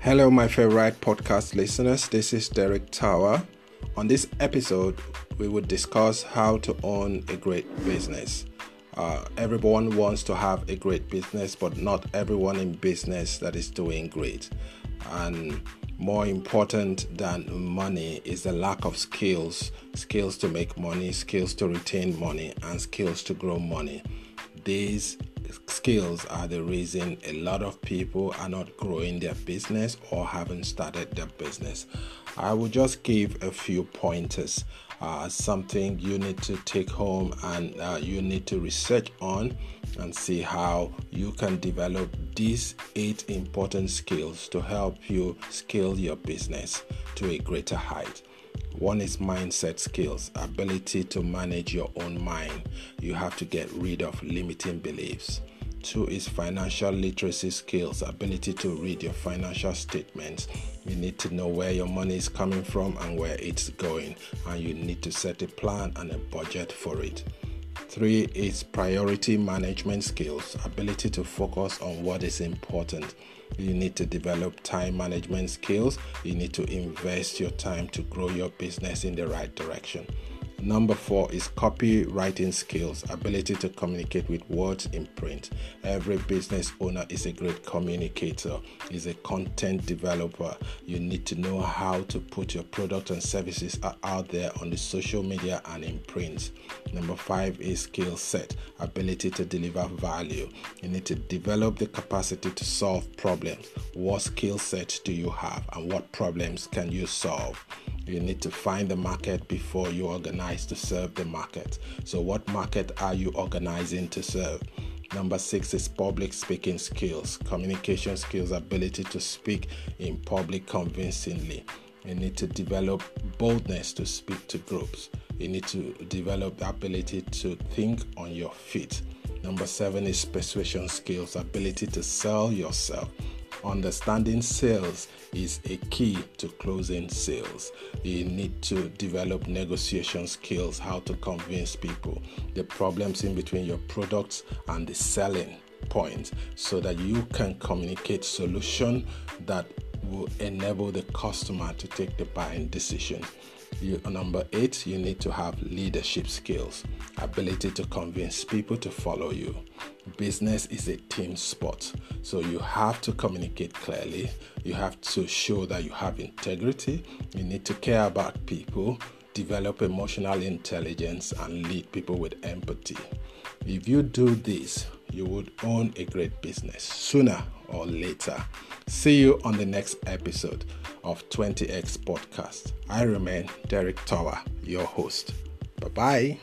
Hello, my favorite podcast listeners. This is Derek Tower. On this episode, we will discuss how to own a great business. Uh, everyone wants to have a great business, but not everyone in business that is doing great. And more important than money is the lack of skills skills to make money, skills to retain money, and skills to grow money. These skills are the reason a lot of people are not growing their business or haven't started their business. I will just give a few pointers, uh, something you need to take home and uh, you need to research on and see how you can develop these eight important skills to help you scale your business to a greater height. One is mindset skills, ability to manage your own mind. You have to get rid of limiting beliefs. Two is financial literacy skills, ability to read your financial statements. You need to know where your money is coming from and where it's going, and you need to set a plan and a budget for it. Three is priority management skills, ability to focus on what is important. You need to develop time management skills. You need to invest your time to grow your business in the right direction. Number four is copywriting skills, ability to communicate with words in print. Every business owner is a great communicator, is a content developer. You need to know how to put your product and services out there on the social media and in print. Number five is skill set, ability to deliver value. You need to develop the capacity to solve problems. What skill set do you have and what problems can you solve? You need to find the market before you organize to serve the market. So, what market are you organizing to serve? Number six is public speaking skills, communication skills, ability to speak in public convincingly. You need to develop boldness to speak to groups. You need to develop the ability to think on your feet. Number seven is persuasion skills, ability to sell yourself. Understanding sales is a key to closing sales. You need to develop negotiation skills, how to convince people, the problems in between your products and the selling point so that you can communicate solution that will enable the customer to take the buying decision. You, number eight, you need to have leadership skills, ability to convince people to follow you. Business is a team sport, so you have to communicate clearly. You have to show that you have integrity. You need to care about people, develop emotional intelligence, and lead people with empathy. If you do this, you would own a great business sooner or later. See you on the next episode of 20x Podcast. I remain Derek Tower, your host. Bye bye.